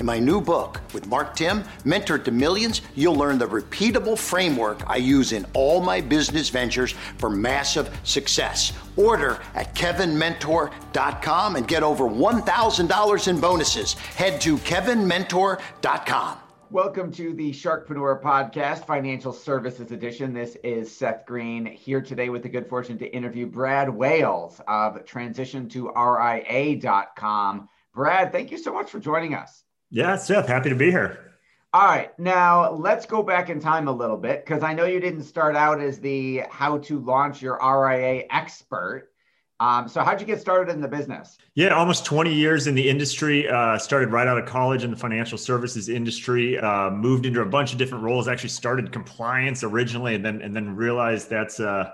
In my new book with Mark Timm, Mentor to Millions, you'll learn the repeatable framework I use in all my business ventures for massive success. Order at kevinmentor.com and get over $1,000 in bonuses. Head to kevinmentor.com. Welcome to the Sharkpreneur Podcast, Financial Services Edition. This is Seth Greene here today with the good fortune to interview Brad Wales of transition to RIA.com. Brad, thank you so much for joining us. Yeah, Seth, happy to be here. All right, now let's go back in time a little bit because I know you didn't start out as the how to launch your RIA expert. Um, so, how'd you get started in the business? Yeah, almost 20 years in the industry. Uh, started right out of college in the financial services industry. Uh, moved into a bunch of different roles. Actually, started compliance originally, and then and then realized that's uh,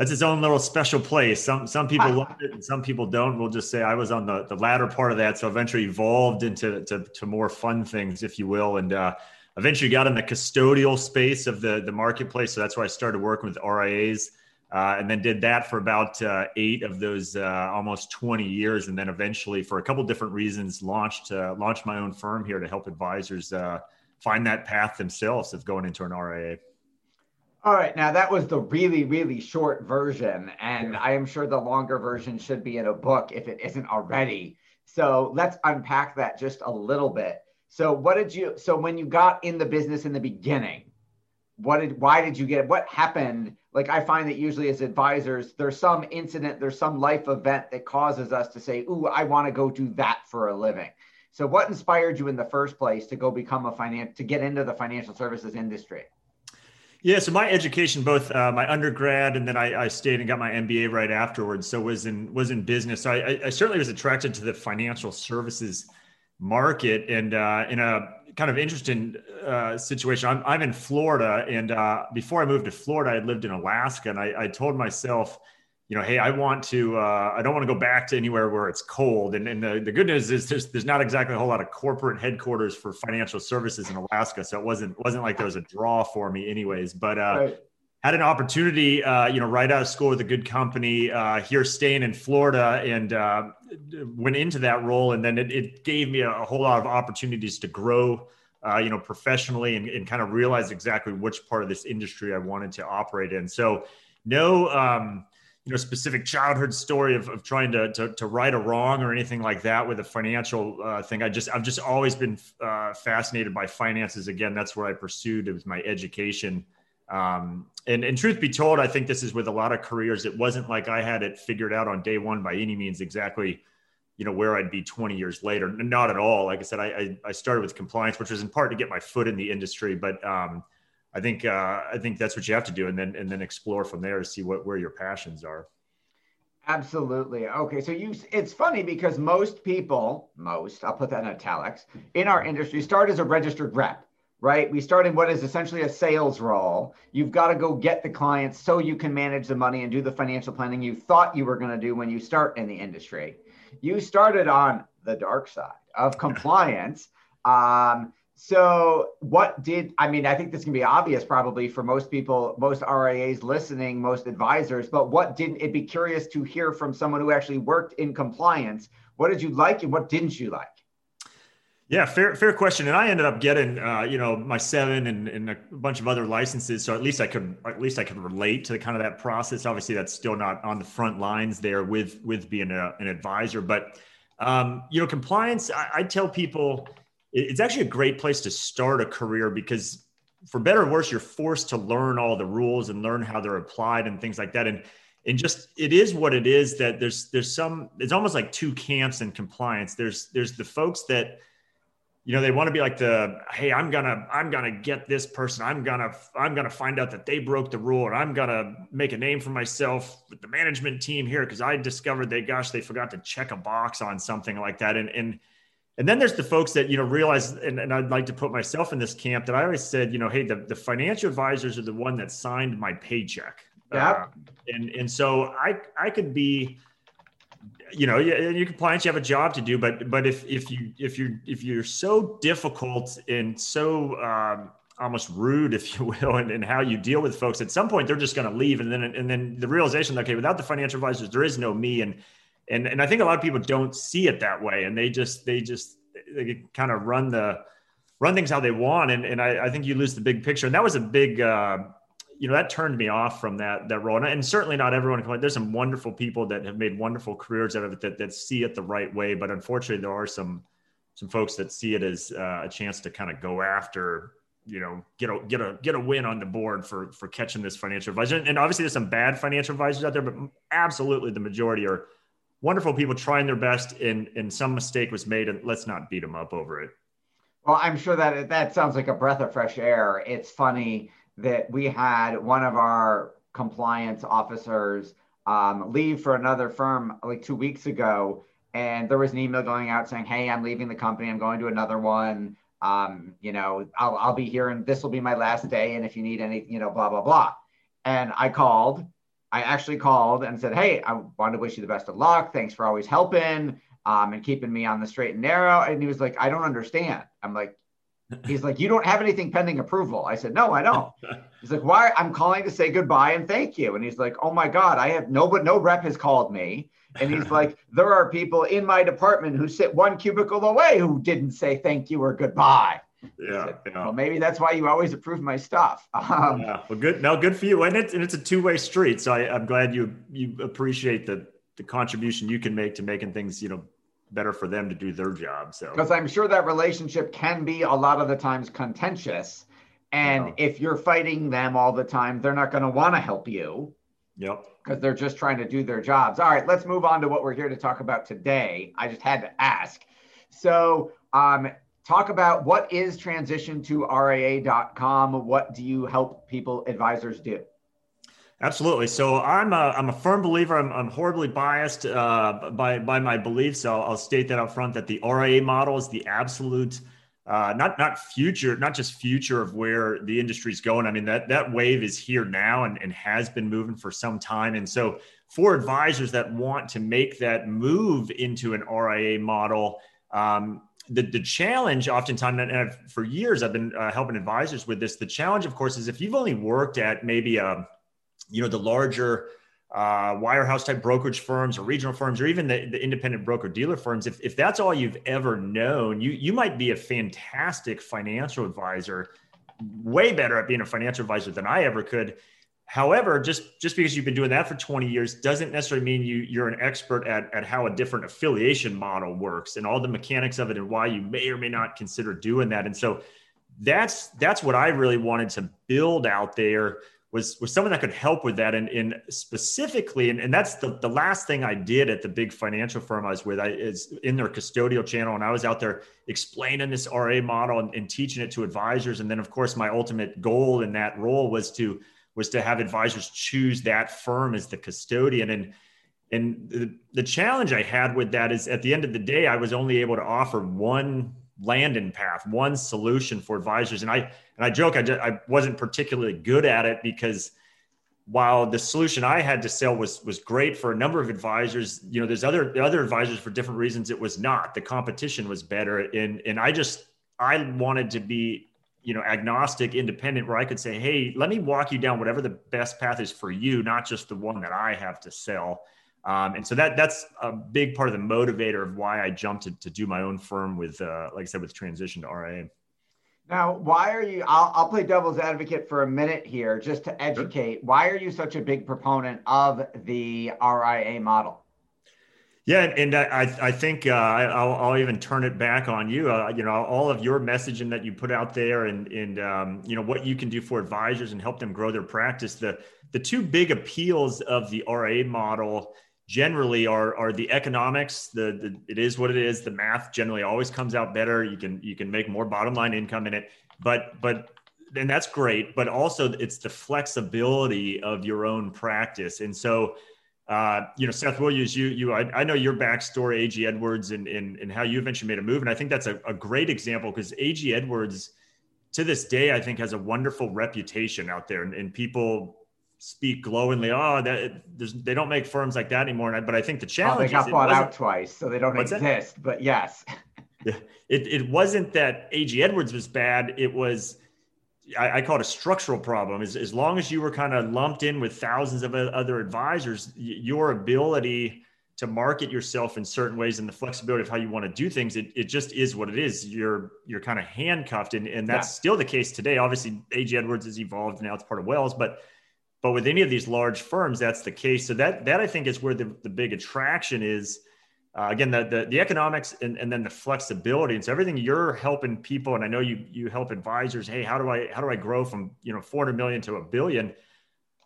that's its own little special place. Some some people love it and some people don't. We'll just say I was on the, the latter part of that. So eventually evolved into to, to more fun things, if you will. And uh, eventually got in the custodial space of the, the marketplace. So that's where I started working with RIAs. Uh, and then did that for about uh, eight of those uh, almost 20 years. And then eventually, for a couple different reasons, launched uh, launched my own firm here to help advisors uh, find that path themselves of going into an RIA. All right, now that was the really, really short version, and I am sure the longer version should be in a book if it isn't already. So let's unpack that just a little bit. So, what did you? So, when you got in the business in the beginning, what did? Why did you get? What happened? Like I find that usually as advisors, there's some incident, there's some life event that causes us to say, "Ooh, I want to go do that for a living." So, what inspired you in the first place to go become a finance to get into the financial services industry? Yeah, so my education, both uh, my undergrad and then I, I, stayed and got my MBA right afterwards. So was in was in business. So I, I certainly was attracted to the financial services market, and uh, in a kind of interesting uh, situation. I'm I'm in Florida, and uh, before I moved to Florida, I had lived in Alaska, and I, I told myself you know, hey, I want to, uh, I don't want to go back to anywhere where it's cold. And, and the, the good news is there's, there's not exactly a whole lot of corporate headquarters for financial services in Alaska. So it wasn't, wasn't like there was a draw for me anyways, but, uh, right. had an opportunity, uh, you know, right out of school with a good company, uh, here staying in Florida and, uh, went into that role. And then it, it gave me a, a, whole lot of opportunities to grow, uh, you know, professionally and, and kind of realize exactly which part of this industry I wanted to operate in. So no, um, know specific childhood story of, of trying to, to, to right a wrong or anything like that with a financial uh, thing. I just i've just always been uh, fascinated by finances. Again that's where i pursued it was my education. Um, and, and truth be told i think this is with a lot of careers it wasn't like i had it figured out on day one by any means exactly you know where i'd be 20 years later. Not at all. Like i said i, I started with compliance which was in part to get my foot in the industry but um, I think uh, I think that's what you have to do, and then and then explore from there to see what where your passions are. Absolutely. Okay, so you it's funny because most people, most I'll put that in italics, in our industry start as a registered rep, right? We start in what is essentially a sales role. You've got to go get the clients so you can manage the money and do the financial planning you thought you were going to do when you start in the industry. You started on the dark side of compliance. Um, so, what did I mean? I think this can be obvious probably for most people, most RIAs listening, most advisors, but what didn't it'd be curious to hear from someone who actually worked in compliance? What did you like and what didn't you like? Yeah, fair fair question. And I ended up getting uh, you know my seven and, and a bunch of other licenses, so at least I could at least I could relate to the, kind of that process. Obviously, that's still not on the front lines there with with being a, an advisor, but um, you know, compliance. I, I tell people it's actually a great place to start a career because for better or worse, you're forced to learn all the rules and learn how they're applied and things like that. And and just it is what it is that there's there's some it's almost like two camps in compliance. There's there's the folks that you know they want to be like the hey i'm gonna i'm gonna get this person i'm gonna i'm gonna find out that they broke the rule and i'm gonna make a name for myself with the management team here because i discovered they gosh they forgot to check a box on something like that and and and then there's the folks that you know realize and, and i'd like to put myself in this camp that i always said you know hey the, the financial advisors are the one that signed my paycheck. Yeah. Uh, and and so i i could be you know you compliance you have a job to do but but if if you if you're, if you're so difficult and so um, almost rude if you will and, in how you deal with folks at some point they're just going to leave and then and then the realization okay without the financial advisors there is no me and and and i think a lot of people don't see it that way. And they just they just they kind of run the run things how they want. And and i, I think you lose the big picture. And that was a big uh, you know that turned me off from that that role. And, and certainly not everyone there's some wonderful people that have made wonderful careers out of it that, that see it the right way. But unfortunately there are some some folks that see it as uh, a chance to kind of go after you know get a get a get a win on the board for for catching this financial advisor. And obviously there's some bad financial advisors out there but absolutely the majority are wonderful people trying their best and and some mistake was made and let's not beat them up over it well i'm sure that that sounds like a breath of fresh air it's funny that we had one of our compliance officers um, leave for another firm like two weeks ago. And there was an email going out saying, Hey, I'm leaving the company. I'm going to another one. Um, you know, I'll, I'll be here and this will be my last day. And if you need any, you know, blah, blah, blah. And I called, I actually called and said, Hey, I want to wish you the best of luck. Thanks for always helping um, and keeping me on the straight and narrow. And he was like, I don't understand. I'm like, He's like, you don't have anything pending approval. I said, no, I don't. He's like, why? I'm calling to say goodbye and thank you. And he's like, oh my God, I have no, but no rep has called me. And he's like, there are people in my department who sit one cubicle away who didn't say thank you or goodbye. Yeah, said, yeah. Well, maybe that's why you always approve my stuff. Um, yeah. Well, good. No, good for you. And it's and it's a two way street. So I, I'm glad you you appreciate the the contribution you can make to making things you know better for them to do their job. So because I'm sure that relationship can be a lot of the times contentious. And yeah. if you're fighting them all the time, they're not going to want to help you. Yep. Because they're just trying to do their jobs. All right, let's move on to what we're here to talk about today. I just had to ask. So, um, talk about what is transition to RIA.com. What do you help people, advisors do? Absolutely. So I'm a, I'm a firm believer. I'm, I'm horribly biased uh, by by my beliefs. So I'll, I'll, state that up front that the RIA model is the absolute, uh, not not future, not just future of where the industry's going. I mean that that wave is here now and, and has been moving for some time. And so for advisors that want to make that move into an RIA model, um, the, the challenge oftentimes, and I've, for years I've been uh, helping advisors with this. The challenge, of course, is if you've only worked at maybe a you know, the larger uh, wirehouse type brokerage firms or regional firms or even the, the independent broker dealer firms, if, if that's all you've ever known, you, you might be a fantastic financial advisor, way better at being a financial advisor than I ever could. However, just, just because you've been doing that for 20 years doesn't necessarily mean you, you're an expert at, at how a different affiliation model works and all the mechanics of it and why you may or may not consider doing that. And so that's that's what I really wanted to build out there was was someone that could help with that. And, and specifically and, and that's the, the last thing i did at the big financial firm i was with i is in their custodial channel. And i was out there explaining this ra model and, and teaching it to advisors. And then of course my ultimate goal in that role was to was to have advisors choose that firm as the custodian and and the, the challenge i had with that is at the end of the day i was only able to offer one landing path, one solution for advisors. And I and I joke I, just, I wasn't particularly good at it because while the solution I had to sell was was great for a number of advisors, you know, there's other other advisors for different reasons it was not. The competition was better, and and I just I wanted to be you know agnostic, independent, where I could say, hey, let me walk you down whatever the best path is for you, not just the one that I have to sell. Um, and so that that's a big part of the motivator of why I jumped to, to do my own firm with, uh, like I said, with transition to RIA. Now, why are you? I'll, I'll play devil's advocate for a minute here, just to educate. Sure. Why are you such a big proponent of the RIA model? Yeah, and I I think uh, I'll, I'll even turn it back on you. Uh, you know, all of your messaging that you put out there, and and um, you know what you can do for advisors and help them grow their practice. The the two big appeals of the RA model generally are are the economics. The, the it is what it is. The math generally always comes out better. You can you can make more bottom line income in it, but but and that's great. But also it's the flexibility of your own practice, and so uh, you know, Seth Williams, you, you, I, I know your backstory, AG Edwards, and, and, and how you eventually made a move. And I think that's a, a great example because AG Edwards, to this day, I think has a wonderful reputation out there, and, and people speak glowingly. Oh, that they don't make firms like that anymore. I, but I think the challenge. Oh, they got bought out twice, so they don't exist. That? But yes. it it wasn't that AG Edwards was bad. It was I, I, call it a structural problem. As, as long as you were kind of lumped in with thousands of other advisors, your ability to market yourself in certain ways and the flexibility of how you want to do things, it, it just is what it is. You're you're kind of handcuffed, and, and that's yeah. still the case today. Obviously, AG Edwards has evolved now; it's part of Wells, but but with any of these large firms, that's the case. So that that I think is where the, the big attraction is uh, again the, the, the economics and, and then the flexibility. And so everything you're helping people and i know you you help advisors hey how do i how do i grow from you know 400 million to a billion?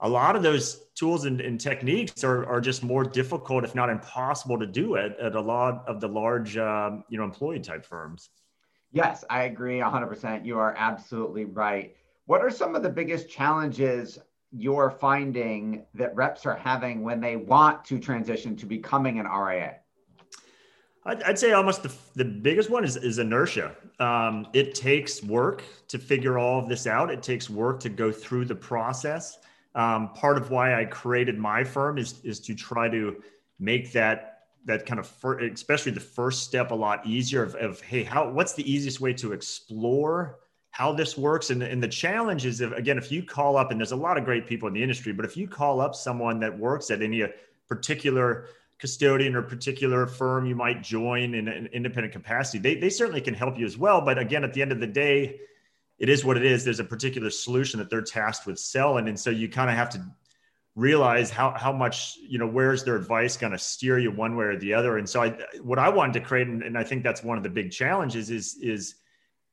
A lot of those tools and, and techniques are, are just more difficult if not impossible to do at, at a lot of the large um, you know employee type firms. Yes i agree 100% you are absolutely right. What are some of the biggest challenges you're finding that reps are having when they want to transition to becoming an ria I'd, I'd say almost the, the biggest one is, is inertia. Um, it takes work to figure all of this out. It takes work to go through the process. Um, part of why I created my firm is is to try to make that that kind of fir- especially the first step a lot easier of, of hey how what's the easiest way to explore how this works and, and the challenge is if, again if you call up and there's a lot of great people in the industry but if you call up someone that works at any particular custodian or particular firm you might join in an independent capacity, they, they certainly can help you as well. But again, at the end of the day, it is what it is. There's a particular solution that they're tasked with selling. And so you kind of have to realize how, how much, you know, where's their advice going to steer you one way or the other. And so I, what I wanted to create, and, and I think that's one of the big challenges is, is,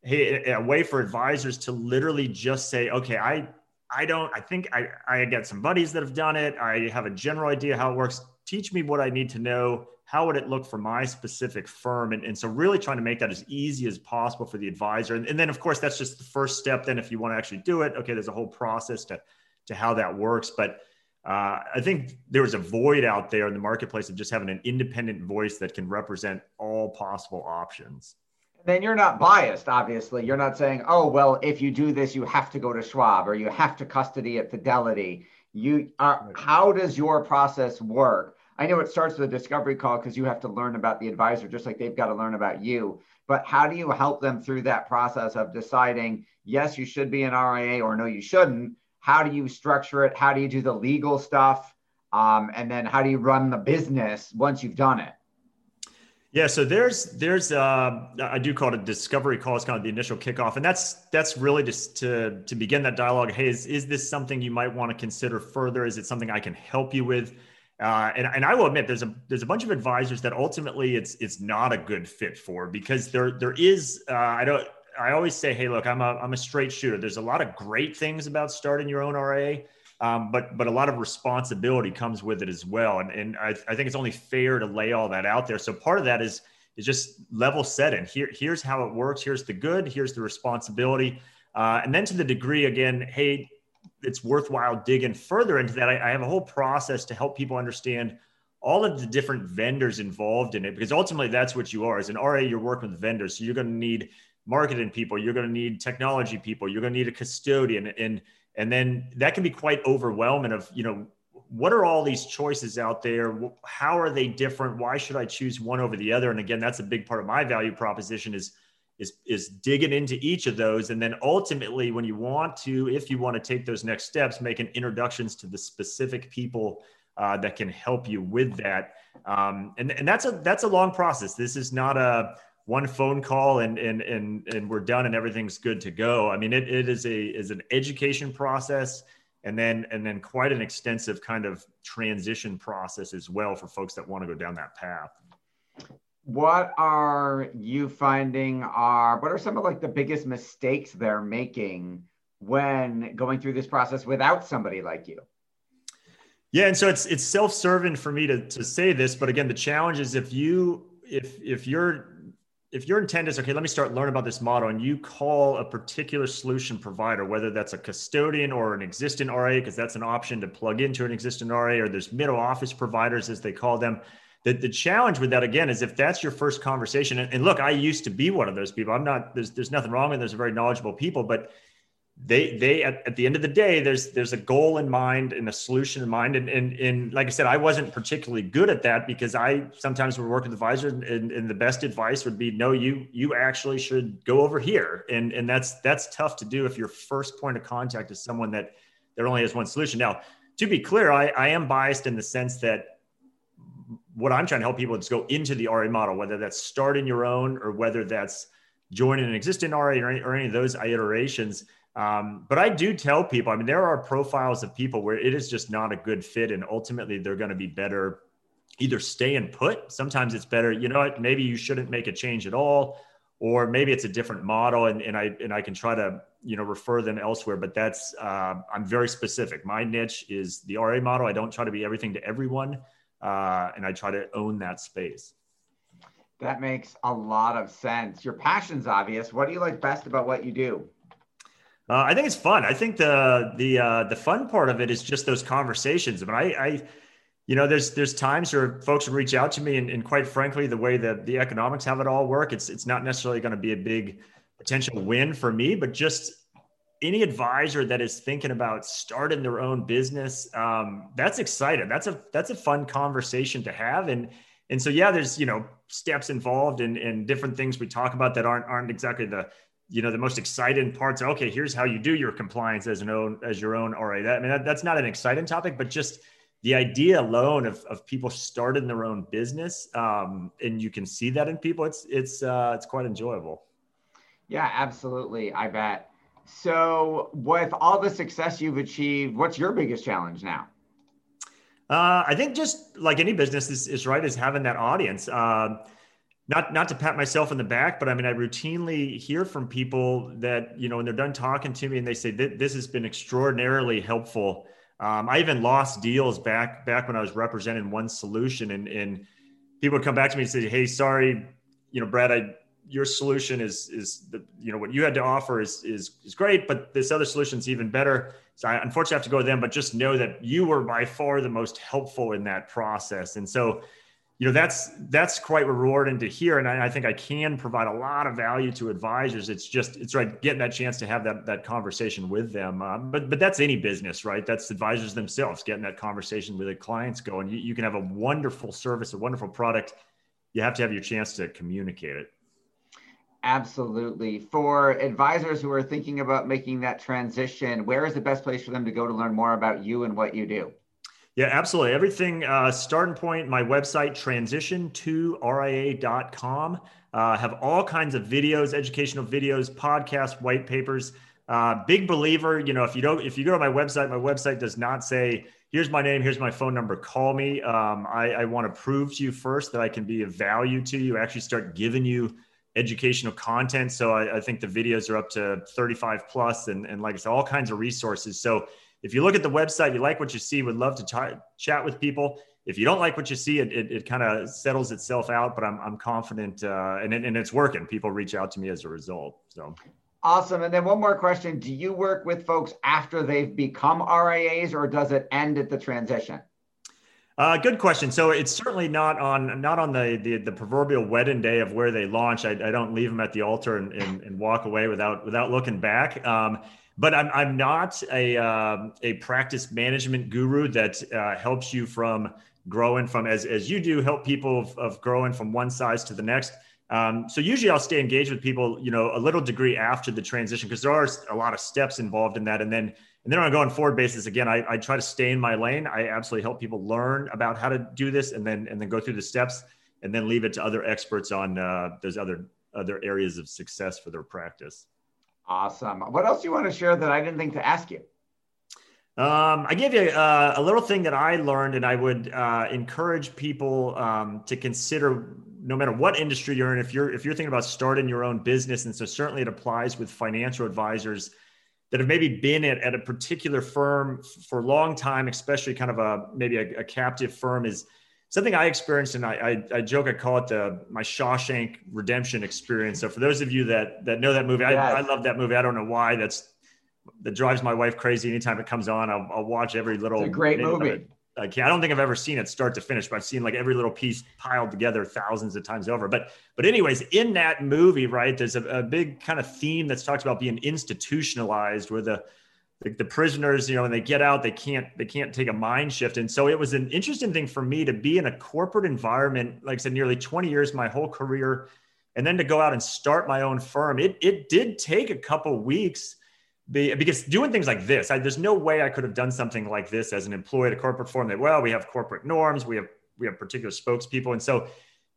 Hey, a way for advisors to literally just say, okay, I, I don't, I think I, I get some buddies that have done it. I have a general idea how it works teach me what I need to know. How would it look for my specific firm? And, and so, really trying to make that as easy as possible for the advisor. And, and then, of course, that's just the first step. Then, if you want to actually do it, okay, there's a whole process to, to how that works. But uh, I think there was a void out there in the marketplace of just having an independent voice that can represent all possible options. Then you're not biased, obviously. You're not saying, oh, well, if you do this, you have to go to Schwab or you have to custody at Fidelity you are how does your process work i know it starts with a discovery call because you have to learn about the advisor just like they've got to learn about you but how do you help them through that process of deciding yes you should be an ria or no you shouldn't how do you structure it how do you do the legal stuff um, and then how do you run the business once you've done it yeah, so there's there's uh, I do call it a discovery call. It's kind of the initial kickoff, and that's that's really just to to begin that dialogue. Hey, is, is this something you might want to consider further? Is it something I can help you with? Uh, and, and I will admit there's a there's a bunch of advisors that ultimately it's it's not a good fit for because there there is uh, I don't I always say hey look I'm a I'm a straight shooter. There's a lot of great things about starting your own RA. Um, but but a lot of responsibility comes with it as well. And, and I, I think it's only fair to lay all that out there. So part of that is is just level setting. Here here's how it works. Here's the good. Here's the responsibility. Uh, and then to the degree again, hey, it's worthwhile digging further into that. I, I have a whole process to help people understand all of the different vendors involved in it because ultimately that's what you are as an RA. You're working with vendors, so you're going to need marketing people. You're going to need technology people. You're going to need a custodian and and then that can be quite overwhelming of you know what are all these choices out there how are they different why should i choose one over the other and again that's a big part of my value proposition is is is digging into each of those and then ultimately when you want to if you want to take those next steps making introductions to the specific people uh, that can help you with that um, and, and that's a that's a long process this is not a one phone call and and and and we're done and everything's good to go. I mean, it, it is a is an education process. and then and then quite an extensive kind of transition process as well for folks that want to go down that path what are you finding are what are some of like the biggest mistakes they're making when going through this process without somebody like you? Yeah and so it's it's self-serving for me to, to say this but again the challenge is if you if if you're if your intent is okay let me start learning about this model and you call a particular solution provider whether that's a custodian or an existing ra because that's an option to plug into an existing ra or there's middle office providers as they call them the, the challenge with that again is if that's your first conversation and, and look i used to be one of those people. I'm not there's there's nothing wrong with there's very knowledgeable people but they they at, at the end of the day there's there's a goal in mind and a solution in mind. And, and and like i said i wasn't particularly good at that because i sometimes would work with advisors and, and the best advice would be no you you actually should go over here. And and that's that's tough to do if your first point of contact is someone that that only has one solution. Now to be clear i i am biased in the sense that what i'm trying to help people is go into the ra model whether that's starting your own or whether that's joining an existing ra or any, or any of those iterations um, but I do tell people, I mean, there are profiles of people where it is just not a good fit, and ultimately they're going to be better either staying put. Sometimes it's better, you know what, maybe you shouldn't make a change at all, or maybe it's a different model, and, and I and I can try to you know refer them elsewhere. But that's uh, I'm very specific. My niche is the RA model. I don't try to be everything to everyone, uh, and I try to own that space. That makes a lot of sense. Your passion's obvious. What do you like best about what you do? Uh, I think it's fun. I think the the uh, the fun part of it is just those conversations. I mean, I, I you know, there's there's times where folks will reach out to me, and, and quite frankly, the way that the economics have it all work, it's it's not necessarily going to be a big potential win for me, but just any advisor that is thinking about starting their own business, um, that's exciting. That's a that's a fun conversation to have, and and so yeah, there's you know steps involved and and different things we talk about that aren't aren't exactly the you know the most exciting parts. Okay here's how you do your compliance as an own as your own ra that, i mean that, that's not an exciting topic but just the idea alone of, of people starting their own business um, and you can see that in people it's it's uh, it's quite enjoyable. Yeah absolutely. I bet so with all the success you've achieved what's your biggest challenge now uh, i think just like any business is, is right is having that audience uh, not not to pat myself in the back, but I mean, I routinely hear from people that you know when they're done talking to me and they say that this has been extraordinarily helpful. Um, I even lost deals back back when I was representing one solution, and and people would come back to me and say, "Hey, sorry, you know, Brad, I your solution is is the you know what you had to offer is is is great, but this other solution is even better." So I unfortunately have to go with them, but just know that you were by far the most helpful in that process, and so you know that's that's quite rewarding to hear. And I, I, think i can provide a lot of value to advisors. It's just it's right getting that chance to have that that conversation with them. Um, but but that's any business right? That's advisors themselves getting that conversation with the clients going. You, you can have a wonderful service a wonderful product. You have to have your chance to communicate it absolutely for advisors who are thinking about making that transition where is the best place for them to go to learn more about you and what you do yeah, absolutely. Everything uh, starting point, my website, transition2ria.com. Uh, have all kinds of videos, educational videos, podcasts, white papers. Uh, big believer, you know, if you don't, if you go to my website, my website does not say, here's my name, here's my phone number, call me. Um, I, I want to prove to you first that I can be of value to you, actually start giving you educational content. So I, I think the videos are up to 35 plus and, and like I said, all kinds of resources. So if you look at the website, you like what you see, would love to t- chat with people. If you don't like what you see, it, it, it kind of settles itself out, but I'm, I'm confident uh, and, and it's working. People reach out to me as a result. So awesome. And then one more question. Do you work with folks after they've become RIAs or does it end at the transition? Uh, good question. So it's certainly not on not on the, the, the proverbial wedding day of where they launch. I, I don't leave them at the altar and, and, and, walk away without without looking back. Um, but I'm, I'm not a, um, a practice management guru that uh, helps you from growing from as, as you do help people of, of growing from one size to the next. Um, so usually I'll stay engaged with people, you know, a little degree after the transition because there are a lot of steps involved in that. And then and then on a going forward basis, again, I, I try to stay in my lane. I absolutely help people learn about how to do this and then and then go through the steps and then leave it to other experts on uh, those other other areas of success for their practice. Awesome. What else do you want to share that I didn't think to ask you? Um, I gave you uh, a little thing that I learned, and I would uh, encourage people um, to consider, no matter what industry you're in, if you're if you're thinking about starting your own business, and so certainly it applies with financial advisors that have maybe been at, at a particular firm for a long time, especially kind of a maybe a, a captive firm, is something I experienced, and I, I, I, joke I call it the my Shawshank Redemption experience. So for those of you that that know that movie, yes. I, I love that movie. I don't know why that's that drives my wife crazy. Anytime it comes on, I'll, I'll watch every little. It's a great movie. I can't. I don't think I've ever seen it start to finish, but I've seen like every little piece piled together thousands of times over. But but anyways, in that movie, right, there's a, a big kind of theme that's talked about being institutionalized, where the, the the prisoners, you know, when they get out, they can't they can't take a mind shift. And so it was an interesting thing for me to be in a corporate environment, like I said, nearly 20 years, my whole career, and then to go out and start my own firm. It it did take a couple weeks be, because doing things like this, I, there's no way I could have done something like this as an employee at a corporate firm. That well, we have corporate norms, we have we have particular spokespeople, and so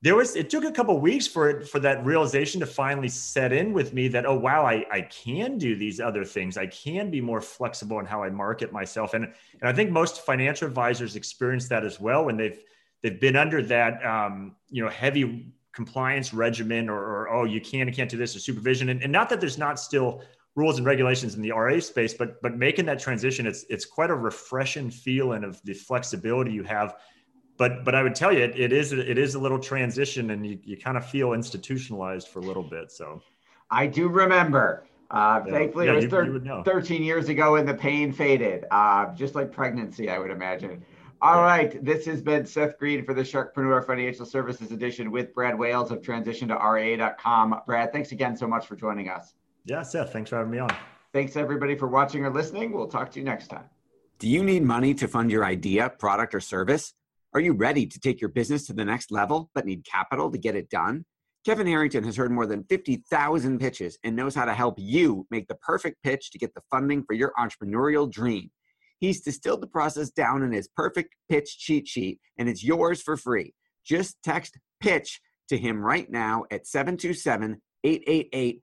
there was. It took a couple weeks for it for that realization to finally set in with me that oh wow, I I can do these other things. I can be more flexible in how I market myself, and and I think most financial advisors experience that as well when they've they've been under that um, you know heavy compliance regimen or, or oh you can and can't do this or supervision and, and not that there's not still rules and regulations in the RA space, but but making that transition, it's it's quite a refreshing feeling of the flexibility you have. But but I would tell you, it, it is it is a little transition, and you, you kind of feel institutionalized for a little bit. So I do remember. Uh, yeah. Thankfully, yeah, it was thir- you 13 years ago, and the pain faded, uh, just like pregnancy, I would imagine. All right, this has been Seth Greene for the Sharkpreneur Financial Services Edition with Brad Wales of Transition to RIA.com. Brad, thanks again so much for joining us. Yeah, Seth, thanks for having me on. Thanks everybody for watching or listening. We'll talk to you next time. Do you need money to fund your idea, product, or service? Are you ready to take your business to the next level but need capital to get it done? Kevin Harrington has heard more than 50,000 pitches and knows how to help you make the perfect pitch to get the funding for your entrepreneurial dream. He's distilled the process down in his perfect pitch cheat sheet, and it's yours for free. Just text pitch to him right now at 727 888